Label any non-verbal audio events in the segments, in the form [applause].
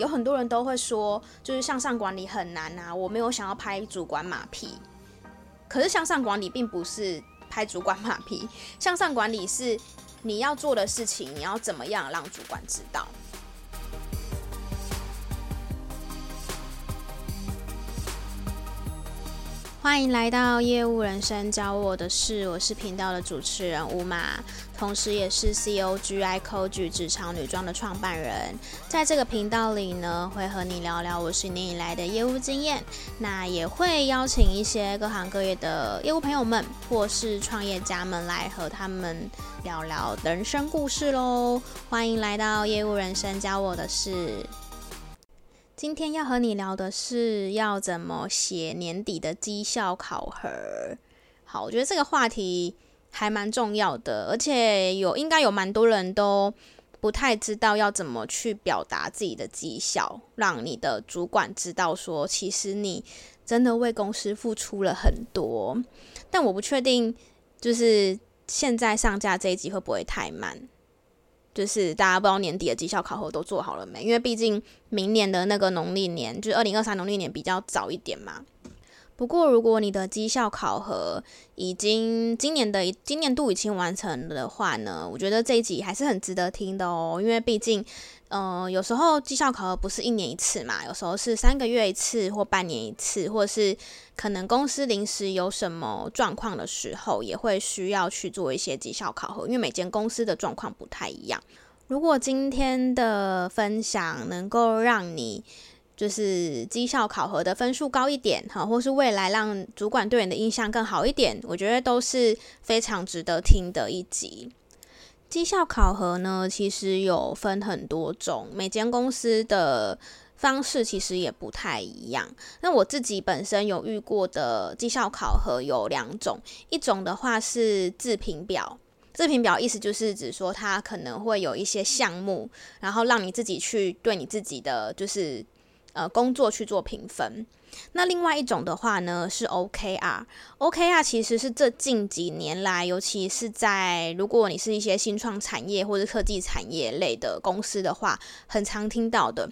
有很多人都会说，就是向上管理很难啊，我没有想要拍主管马屁。可是向上管理并不是拍主管马屁，向上管理是你要做的事情，你要怎么样让主管知道。欢迎来到业务人生教我的事，我是频道的主持人乌玛，同时也是 COGI CoG 职场女装的创办人。在这个频道里呢，会和你聊聊我十年以来的业务经验，那也会邀请一些各行各业的业务朋友们或是创业家们来和他们聊聊人生故事喽。欢迎来到业务人生教我的事。今天要和你聊的是要怎么写年底的绩效考核。好，我觉得这个话题还蛮重要的，而且有应该有蛮多人都不太知道要怎么去表达自己的绩效，让你的主管知道说，其实你真的为公司付出了很多。但我不确定，就是现在上架这一集会不会太慢。就是大家不知道年底的绩效考核都做好了没？因为毕竟明年的那个农历年，就是二零二三农历年比较早一点嘛。不过如果你的绩效考核已经今年的今年度已经完成的话呢，我觉得这一集还是很值得听的哦。因为毕竟，嗯、呃，有时候绩效考核不是一年一次嘛，有时候是三个月一次或半年一次，或者是。可能公司临时有什么状况的时候，也会需要去做一些绩效考核，因为每间公司的状况不太一样。如果今天的分享能够让你就是绩效考核的分数高一点，哈，或是未来让主管对你的印象更好一点，我觉得都是非常值得听的一集。绩效考核呢，其实有分很多种，每间公司的。方式其实也不太一样。那我自己本身有遇过的绩效考核有两种，一种的话是自评表。自评表意思就是指说，它可能会有一些项目，然后让你自己去对你自己的就是呃工作去做评分。那另外一种的话呢是 OKR。OKR 其实是这近几年来，尤其是在如果你是一些新创产业或者科技产业类的公司的话，很常听到的。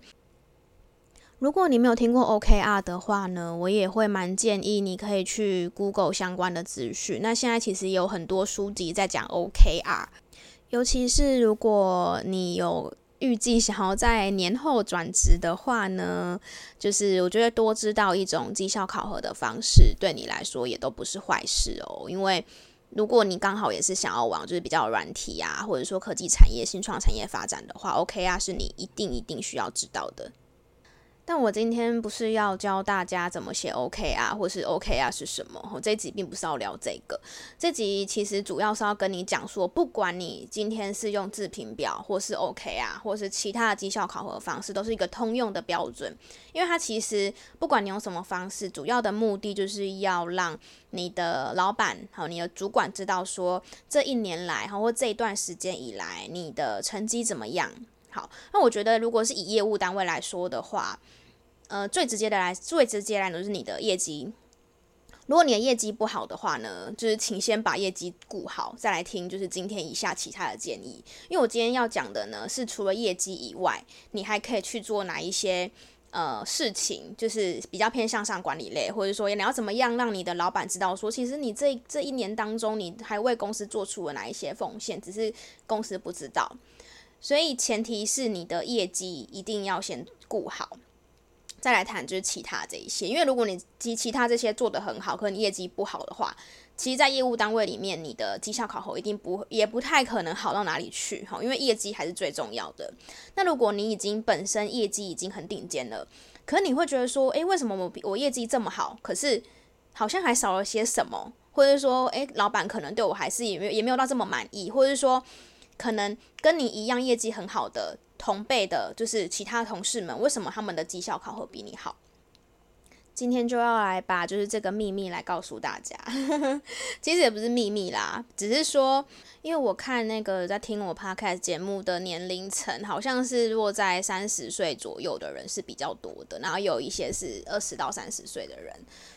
如果你没有听过 OKR 的话呢，我也会蛮建议你可以去 Google 相关的资讯。那现在其实有很多书籍在讲 OKR，尤其是如果你有预计想要在年后转职的话呢，就是我觉得多知道一种绩效考核的方式，对你来说也都不是坏事哦。因为如果你刚好也是想要往就是比较软体啊，或者说科技产业、新创产业发展的话，OK 啊是你一定一定需要知道的。但我今天不是要教大家怎么写 OK 啊或是 OK 啊是什么？我这集并不是要聊这个，这集其实主要是要跟你讲说，不管你今天是用自评表，或是 OK 啊或是其他的绩效考核方式，都是一个通用的标准。因为它其实不管你用什么方式，主要的目的就是要让你的老板和你的主管知道说，这一年来哈或这一段时间以来，你的成绩怎么样。好，那我觉得如果是以业务单位来说的话，呃，最直接的来，最直接来的就是你的业绩。如果你的业绩不好的话呢，就是请先把业绩顾好，再来听就是今天以下其他的建议。因为我今天要讲的呢，是除了业绩以外，你还可以去做哪一些呃事情，就是比较偏向上管理类，或者说你要怎么样让你的老板知道说，其实你这这一年当中，你还为公司做出了哪一些奉献，只是公司不知道。所以前提是你的业绩一定要先顾好。再来谈就是其他这一些，因为如果你及其他这些做得很好，可你业绩不好的话，其实，在业务单位里面，你的绩效考核一定不也不太可能好到哪里去哈，因为业绩还是最重要的。那如果你已经本身业绩已经很顶尖了，可你会觉得说，诶，为什么我我业绩这么好，可是好像还少了些什么，或者说，诶，老板可能对我还是也没有也没有到这么满意，或者说，可能跟你一样业绩很好的。同辈的，就是其他同事们，为什么他们的绩效考核比你好？今天就要来把就是这个秘密来告诉大家。[laughs] 其实也不是秘密啦，只是说，因为我看那个在听我 podcast 节目的年龄层，好像是落在三十岁左右的人是比较多的，然后有一些是二十到三十岁的人，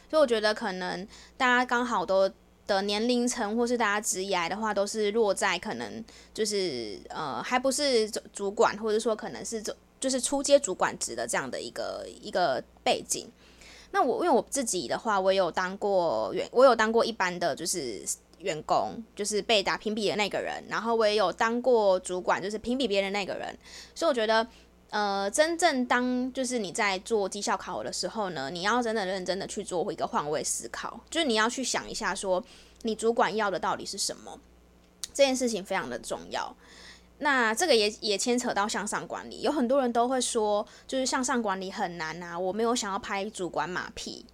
所以我觉得可能大家刚好都。的年龄层或是大家职业的话，都是落在可能就是呃还不是主管，或者说可能是就是初阶主管职的这样的一个一个背景。那我因为我自己的话，我有当过员，我有当过一般的就是员工，就是被打评比的那个人，然后我也有当过主管，就是评比别人那个人。所以我觉得，呃，真正当就是你在做绩效考核的时候呢，你要真的认真的去做一个换位思考，就是你要去想一下，说你主管要的到底是什么，这件事情非常的重要。那这个也也牵扯到向上管理，有很多人都会说，就是向上管理很难啊，我没有想要拍主管马屁。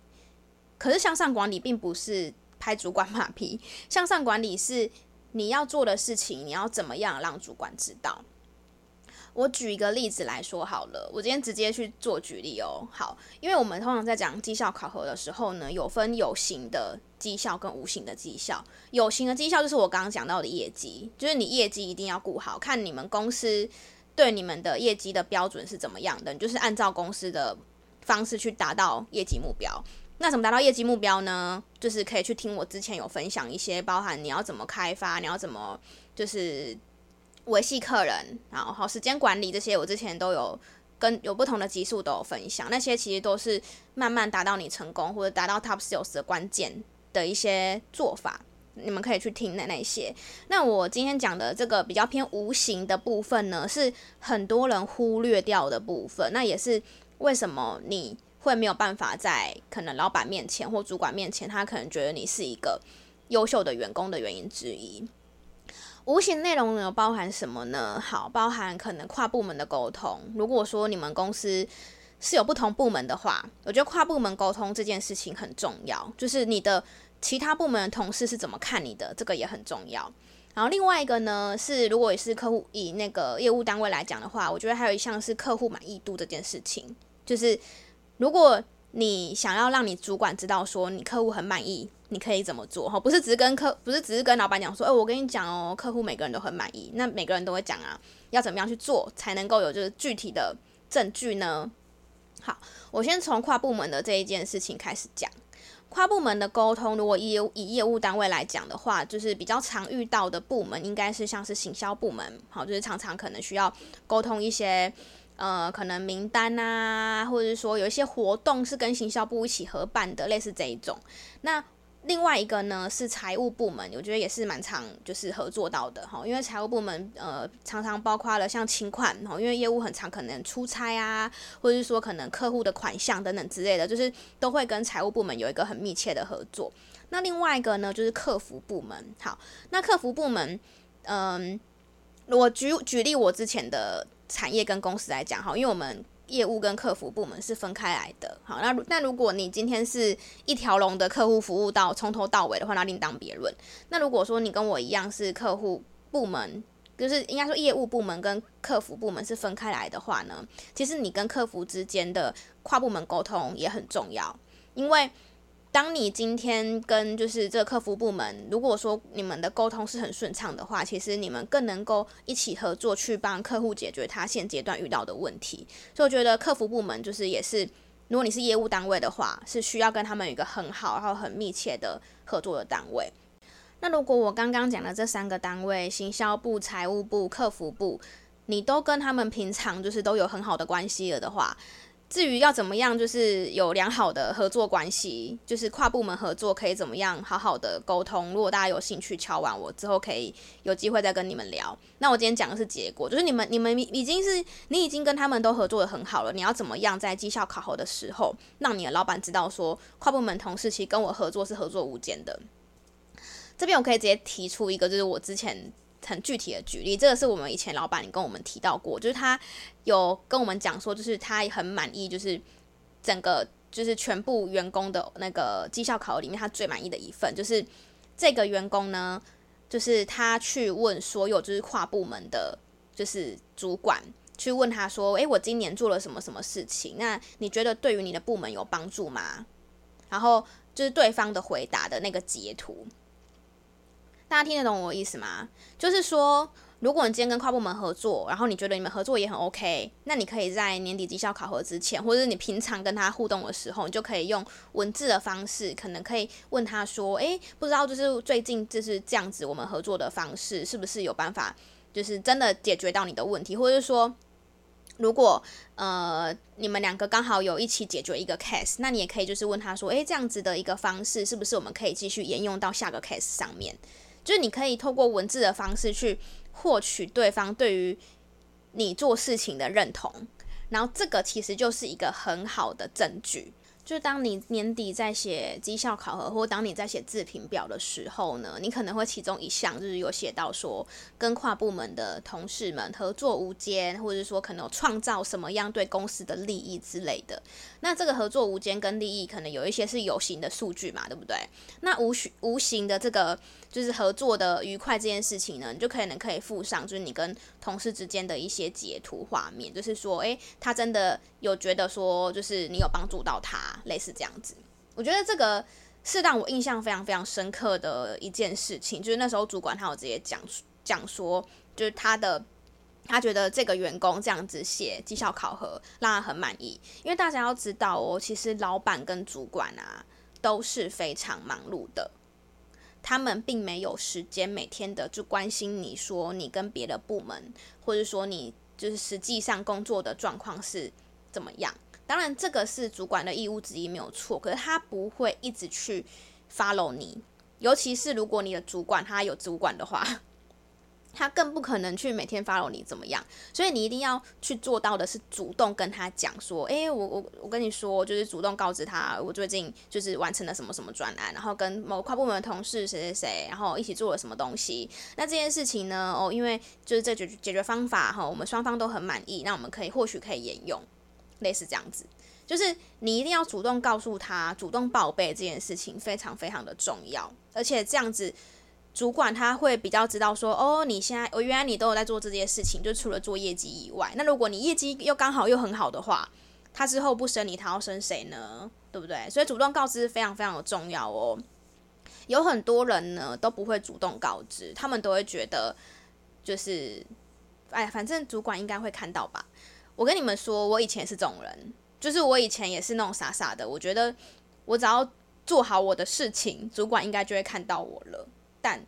可是向上管理并不是拍主管马屁，向上管理是你要做的事情，你要怎么样让主管知道。我举一个例子来说好了，我今天直接去做举例哦。好，因为我们通常在讲绩效考核的时候呢，有分有形的绩效跟无形的绩效。有形的绩效就是我刚刚讲到的业绩，就是你业绩一定要顾好，看你们公司对你们的业绩的标准是怎么样的，你就是按照公司的方式去达到业绩目标。那怎么达到业绩目标呢？就是可以去听我之前有分享一些，包含你要怎么开发，你要怎么就是。维系客人，然后时间管理这些，我之前都有跟有不同的集数都有分享。那些其实都是慢慢达到你成功或者达到 Top Sales 的关键的一些做法，你们可以去听的那些。那我今天讲的这个比较偏无形的部分呢，是很多人忽略掉的部分。那也是为什么你会没有办法在可能老板面前或主管面前，他可能觉得你是一个优秀的员工的原因之一。无形内容有包含什么呢？好，包含可能跨部门的沟通。如果说你们公司是有不同部门的话，我觉得跨部门沟通这件事情很重要。就是你的其他部门的同事是怎么看你的，这个也很重要。然后另外一个呢，是如果也是客户以那个业务单位来讲的话，我觉得还有一项是客户满意度这件事情。就是如果你想要让你主管知道说你客户很满意。你可以怎么做？哈，不是只是跟客，不是只是跟老板讲说，哎、我跟你讲哦，客户每个人都很满意。那每个人都会讲啊，要怎么样去做才能够有就是具体的证据呢？好，我先从跨部门的这一件事情开始讲。跨部门的沟通，如果以以业务单位来讲的话，就是比较常遇到的部门，应该是像是行销部门，好，就是常常可能需要沟通一些。呃，可能名单啊，或者是说有一些活动是跟行销部一起合办的，类似这一种。那另外一个呢是财务部门，我觉得也是蛮常就是合作到的哈，因为财务部门呃常常包括了像清款哈，因为业务很常可能出差啊，或者是说可能客户的款项等等之类的，就是都会跟财务部门有一个很密切的合作。那另外一个呢就是客服部门，好，那客服部门，嗯、我举举例我之前的产业跟公司来讲哈，因为我们。业务跟客服部门是分开来的，好，那那如果你今天是一条龙的客户服务到从头到尾的话，那另当别论。那如果说你跟我一样是客户部门，就是应该说业务部门跟客服部门是分开来的话呢，其实你跟客服之间的跨部门沟通也很重要，因为。当你今天跟就是这个客服部门，如果说你们的沟通是很顺畅的话，其实你们更能够一起合作去帮客户解决他现阶段遇到的问题。所以我觉得客服部门就是也是，如果你是业务单位的话，是需要跟他们有一个很好然后很密切的合作的单位。那如果我刚刚讲的这三个单位，行销部、财务部、客服部，你都跟他们平常就是都有很好的关系了的话。至于要怎么样，就是有良好的合作关系，就是跨部门合作可以怎么样好好的沟通。如果大家有兴趣，敲完我之后可以有机会再跟你们聊。那我今天讲的是结果，就是你们你们已经是你已经跟他们都合作得很好了。你要怎么样在绩效考核的时候，让你的老板知道说，跨部门同事其实跟我合作是合作无间的。这边我可以直接提出一个，就是我之前。很具体的举例，这个是我们以前老板跟我们提到过，就是他有跟我们讲说，就是他很满意，就是整个就是全部员工的那个绩效考核里面，他最满意的一份，就是这个员工呢，就是他去问所有就是跨部门的，就是主管去问他说，诶，我今年做了什么什么事情？那你觉得对于你的部门有帮助吗？然后就是对方的回答的那个截图。大家听得懂我意思吗？就是说，如果你今天跟跨部门合作，然后你觉得你们合作也很 OK，那你可以在年底绩效考核之前，或者是你平常跟他互动的时候，你就可以用文字的方式，可能可以问他说：“诶，不知道就是最近就是这样子，我们合作的方式是不是有办法，就是真的解决到你的问题，或者是说，如果呃你们两个刚好有一起解决一个 case，那你也可以就是问他说，诶，这样子的一个方式是不是我们可以继续沿用到下个 case 上面？就是你可以透过文字的方式去获取对方对于你做事情的认同，然后这个其实就是一个很好的证据。就当你年底在写绩效考核，或当你在写自评表的时候呢，你可能会其中一项就是有写到说，跟跨部门的同事们合作无间，或者说可能创造什么样对公司的利益之类的。那这个合作无间跟利益，可能有一些是有形的数据嘛，对不对？那无形无形的这个就是合作的愉快这件事情呢，你就可能可以附上，就是你跟同事之间的一些截图画面，就是说，诶，他真的有觉得说，就是你有帮助到他。类似这样子，我觉得这个是让我印象非常非常深刻的一件事情，就是那时候主管他有直接讲讲说，就是他的他觉得这个员工这样子写绩效考核让他很满意，因为大家要知道哦，其实老板跟主管啊都是非常忙碌的，他们并没有时间每天的就关心你说你跟别的部门，或者说你就是实际上工作的状况是怎么样。当然，这个是主管的义务之一，没有错。可是他不会一直去 follow 你，尤其是如果你的主管他有主管的话，[laughs] 他更不可能去每天 follow 你怎么样。所以你一定要去做到的是主动跟他讲说，诶，我我我跟你说，就是主动告知他，我最近就是完成了什么什么专案，然后跟某跨部门的同事谁谁谁，然后一起做了什么东西。那这件事情呢，哦，因为就是这解解决方法哈，我们双方都很满意，那我们可以或许可以沿用。类似这样子，就是你一定要主动告诉他，主动报备这件事情非常非常的重要，而且这样子，主管他会比较知道说，哦，你现在，哦，原来你都有在做这件事情，就除了做业绩以外，那如果你业绩又刚好又很好的话，他之后不升你，他要升谁呢？对不对？所以主动告知非常非常的重要哦。有很多人呢都不会主动告知，他们都会觉得就是，哎，反正主管应该会看到吧。我跟你们说，我以前是这种人，就是我以前也是那种傻傻的。我觉得我只要做好我的事情，主管应该就会看到我了。但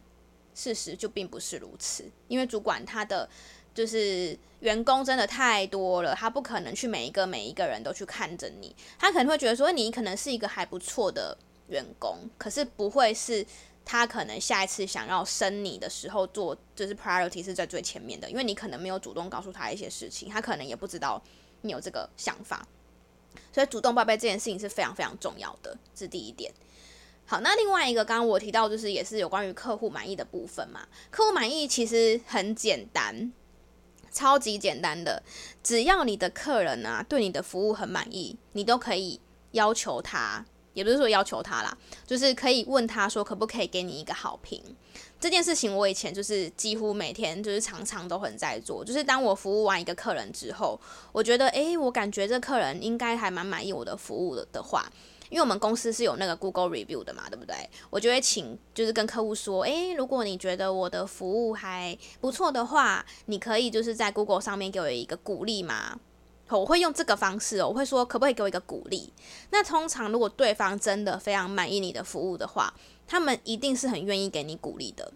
事实就并不是如此，因为主管他的就是员工真的太多了，他不可能去每一个每一个人都去看着你。他可能会觉得说，你可能是一个还不错的员工，可是不会是。他可能下一次想要升你的时候做，就是 priority 是在最前面的，因为你可能没有主动告诉他一些事情，他可能也不知道你有这个想法，所以主动报备这件事情是非常非常重要的，这是第一点。好，那另外一个刚刚我提到就是也是有关于客户满意的部分嘛，客户满意其实很简单，超级简单的，只要你的客人啊对你的服务很满意，你都可以要求他。也不是说要求他啦，就是可以问他说可不可以给你一个好评。这件事情我以前就是几乎每天就是常常都很在做。就是当我服务完一个客人之后，我觉得诶，我感觉这客人应该还蛮满意我的服务的的话，因为我们公司是有那个 Google Review 的嘛，对不对？我就会请就是跟客户说，诶，如果你觉得我的服务还不错的话，你可以就是在 Google 上面给我一个鼓励嘛。我会用这个方式哦，我会说可不可以给我一个鼓励？那通常如果对方真的非常满意你的服务的话，他们一定是很愿意给你鼓励的，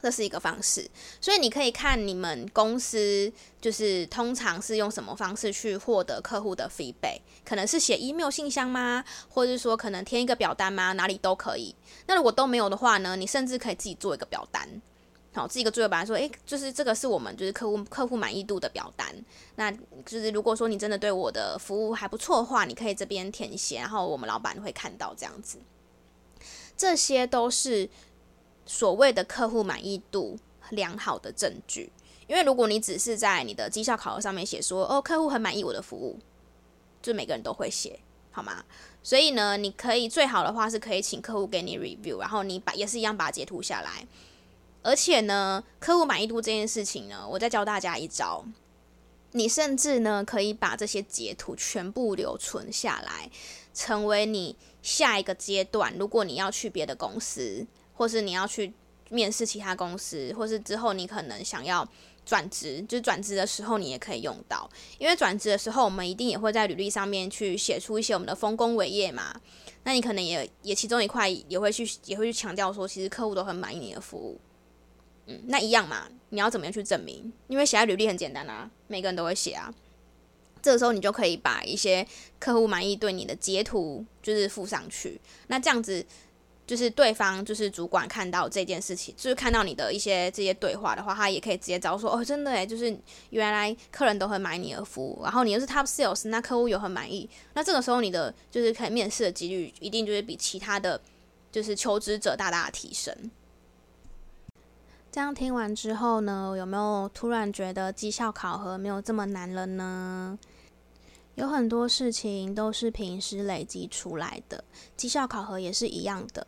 这是一个方式。所以你可以看你们公司就是通常是用什么方式去获得客户的 feedback，可能是写 email 信箱吗？或者是说可能填一个表单吗？哪里都可以。那如果都没有的话呢？你甚至可以自己做一个表单。好，自己一个作业本来说，诶，就是这个是我们就是客户客户满意度的表单。那就是如果说你真的对我的服务还不错的话，你可以这边填写，然后我们老板会看到这样子。这些都是所谓的客户满意度良好的证据。因为如果你只是在你的绩效考核上面写说，哦，客户很满意我的服务，就每个人都会写，好吗？所以呢，你可以最好的话是可以请客户给你 review，然后你把也是一样把它截图下来。而且呢，客户满意度这件事情呢，我再教大家一招。你甚至呢，可以把这些截图全部留存下来，成为你下一个阶段，如果你要去别的公司，或是你要去面试其他公司，或是之后你可能想要转职，就是转职的时候你也可以用到。因为转职的时候，我们一定也会在履历上面去写出一些我们的丰功伟业嘛。那你可能也也其中一块也会去也会去强调说，其实客户都很满意你的服务。嗯，那一样嘛，你要怎么样去证明？因为写在履历很简单啊，每个人都会写啊。这个时候你就可以把一些客户满意对你的截图就是附上去，那这样子。就是对方就是主管看到这件事情，就是看到你的一些这些对话的话，他也可以直接找说哦，真的诶，就是原来客人都会买你的服务，然后你又是 top sales，那客户又很满意，那这个时候你的就是可以面试的几率一定就是比其他的就是求职者大大提升。这样听完之后呢，有没有突然觉得绩效考核没有这么难了呢？有很多事情都是平时累积出来的，绩效考核也是一样的。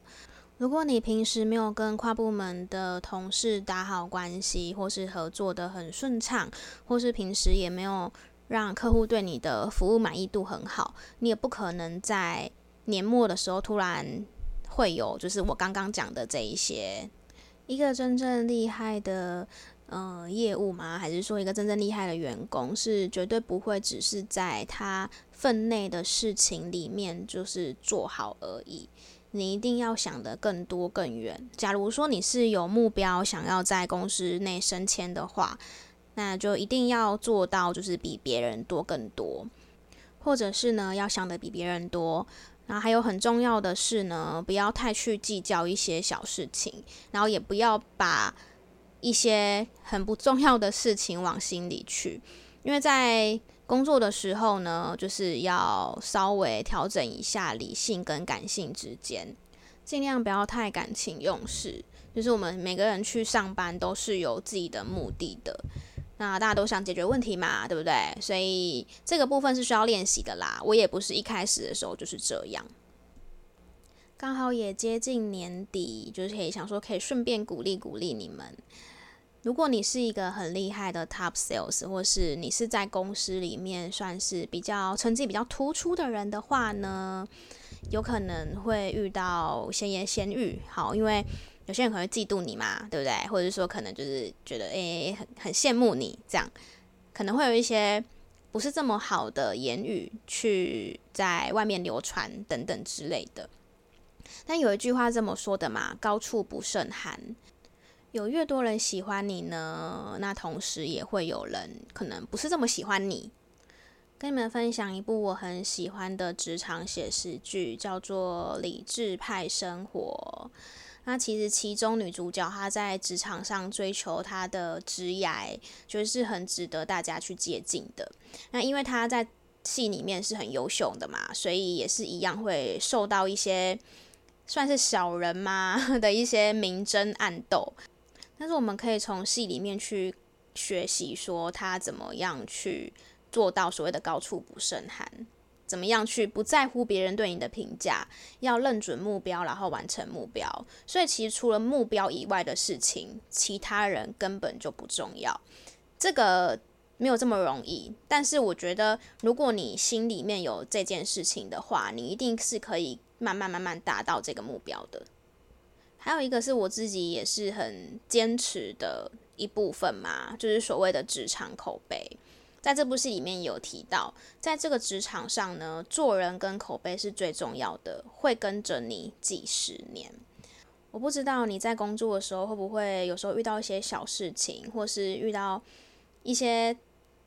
如果你平时没有跟跨部门的同事打好关系，或是合作得很顺畅，或是平时也没有让客户对你的服务满意度很好，你也不可能在年末的时候突然会有，就是我刚刚讲的这一些。一个真正厉害的。呃，业务吗？还是说一个真正厉害的员工是绝对不会只是在他分内的事情里面就是做好而已。你一定要想得更多更远。假如说你是有目标想要在公司内升迁的话，那就一定要做到就是比别人多更多，或者是呢要想得比别人多。然后还有很重要的是呢，不要太去计较一些小事情，然后也不要把。一些很不重要的事情往心里去，因为在工作的时候呢，就是要稍微调整一下理性跟感性之间，尽量不要太感情用事。就是我们每个人去上班都是有自己的目的的，那大家都想解决问题嘛，对不对？所以这个部分是需要练习的啦。我也不是一开始的时候就是这样。刚好也接近年底，就是可以想说，可以顺便鼓励鼓励你们。如果你是一个很厉害的 top sales，或是你是在公司里面算是比较成绩比较突出的人的话呢，有可能会遇到闲言闲语。好，因为有些人可能会嫉妒你嘛，对不对？或者说可能就是觉得诶、很很羡慕你这样，可能会有一些不是这么好的言语去在外面流传等等之类的。但有一句话这么说的嘛，高处不胜寒。有越多人喜欢你呢，那同时也会有人可能不是这么喜欢你。跟你们分享一部我很喜欢的职场写实剧，叫做《理智派生活》。那其实其中女主角她在职场上追求她的职涯，就是很值得大家去接近的。那因为她在戏里面是很优秀的嘛，所以也是一样会受到一些。算是小人吗 [laughs] 的一些明争暗斗，但是我们可以从戏里面去学习，说她怎么样去做到所谓的高处不胜寒，怎么样去不在乎别人对你的评价，要认准目标，然后完成目标。所以其实除了目标以外的事情，其他人根本就不重要。这个没有这么容易，但是我觉得如果你心里面有这件事情的话，你一定是可以。慢慢慢慢达到这个目标的，还有一个是我自己也是很坚持的一部分嘛，就是所谓的职场口碑。在这部戏里面有提到，在这个职场上呢，做人跟口碑是最重要的，会跟着你几十年。我不知道你在工作的时候会不会有时候遇到一些小事情，或是遇到一些。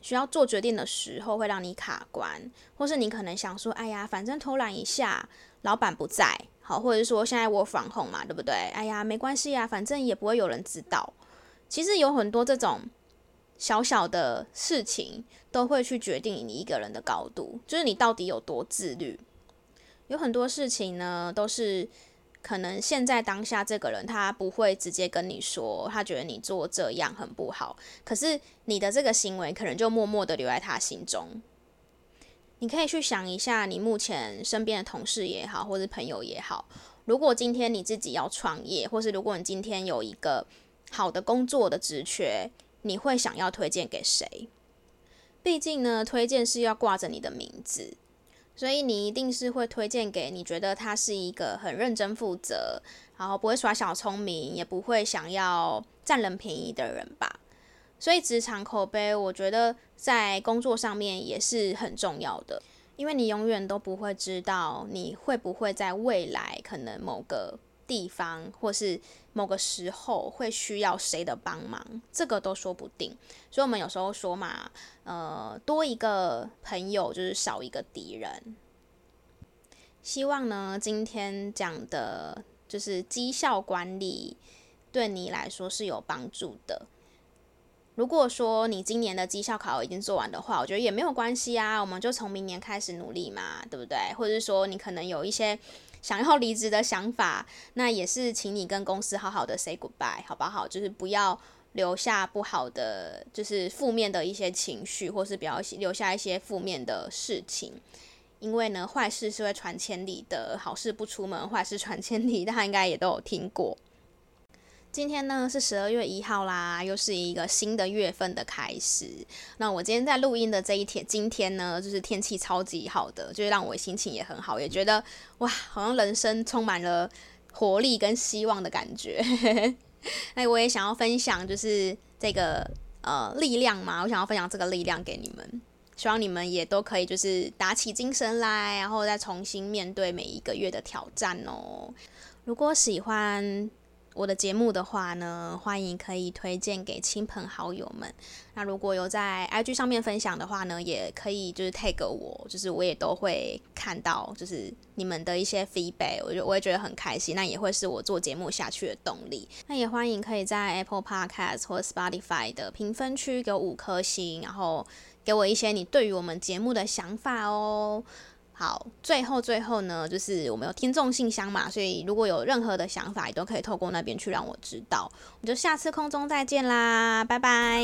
需要做决定的时候会让你卡关，或是你可能想说，哎呀，反正偷懒一下，老板不在，好，或者是说现在我防控嘛，对不对？哎呀，没关系呀，反正也不会有人知道。其实有很多这种小小的事情，都会去决定你一个人的高度，就是你到底有多自律。有很多事情呢，都是。可能现在当下这个人他不会直接跟你说，他觉得你做这样很不好。可是你的这个行为可能就默默的留在他心中。你可以去想一下，你目前身边的同事也好，或是朋友也好，如果今天你自己要创业，或是如果你今天有一个好的工作的职缺，你会想要推荐给谁？毕竟呢，推荐是要挂着你的名字。所以你一定是会推荐给你觉得他是一个很认真负责，然后不会耍小聪明，也不会想要占人便宜的人吧。所以职场口碑，我觉得在工作上面也是很重要的，因为你永远都不会知道你会不会在未来可能某个地方或是某个时候会需要谁的帮忙，这个都说不定。所以，我们有时候说嘛，呃，多一个朋友就是少一个敌人。希望呢，今天讲的就是绩效管理，对你来说是有帮助的。如果说你今年的绩效考核已经做完的话，我觉得也没有关系啊，我们就从明年开始努力嘛，对不对？或者是说你可能有一些想要离职的想法，那也是请你跟公司好好的 say goodbye，好不好？就是不要留下不好的，就是负面的一些情绪，或是不要留下一些负面的事情，因为呢，坏事是会传千里的，好事不出门，坏事传千里，大家应该也都有听过。今天呢是十二月一号啦，又是一个新的月份的开始。那我今天在录音的这一天，今天呢就是天气超级好的，就是让我心情也很好，也觉得哇，好像人生充满了活力跟希望的感觉。[laughs] 那我也想要分享，就是这个呃力量嘛，我想要分享这个力量给你们，希望你们也都可以就是打起精神来，然后再重新面对每一个月的挑战哦。如果喜欢。我的节目的话呢，欢迎可以推荐给亲朋好友们。那如果有在 IG 上面分享的话呢，也可以就是 tag 我，就是我也都会看到，就是你们的一些 feedback，我就我也觉得很开心。那也会是我做节目下去的动力。那也欢迎可以在 Apple Podcast 或 Spotify 的评分区给我五颗星，然后给我一些你对于我们节目的想法哦。好，最后最后呢，就是我们有听众信箱嘛，所以如果有任何的想法，也都可以透过那边去让我知道。我们就下次空中再见啦，拜拜。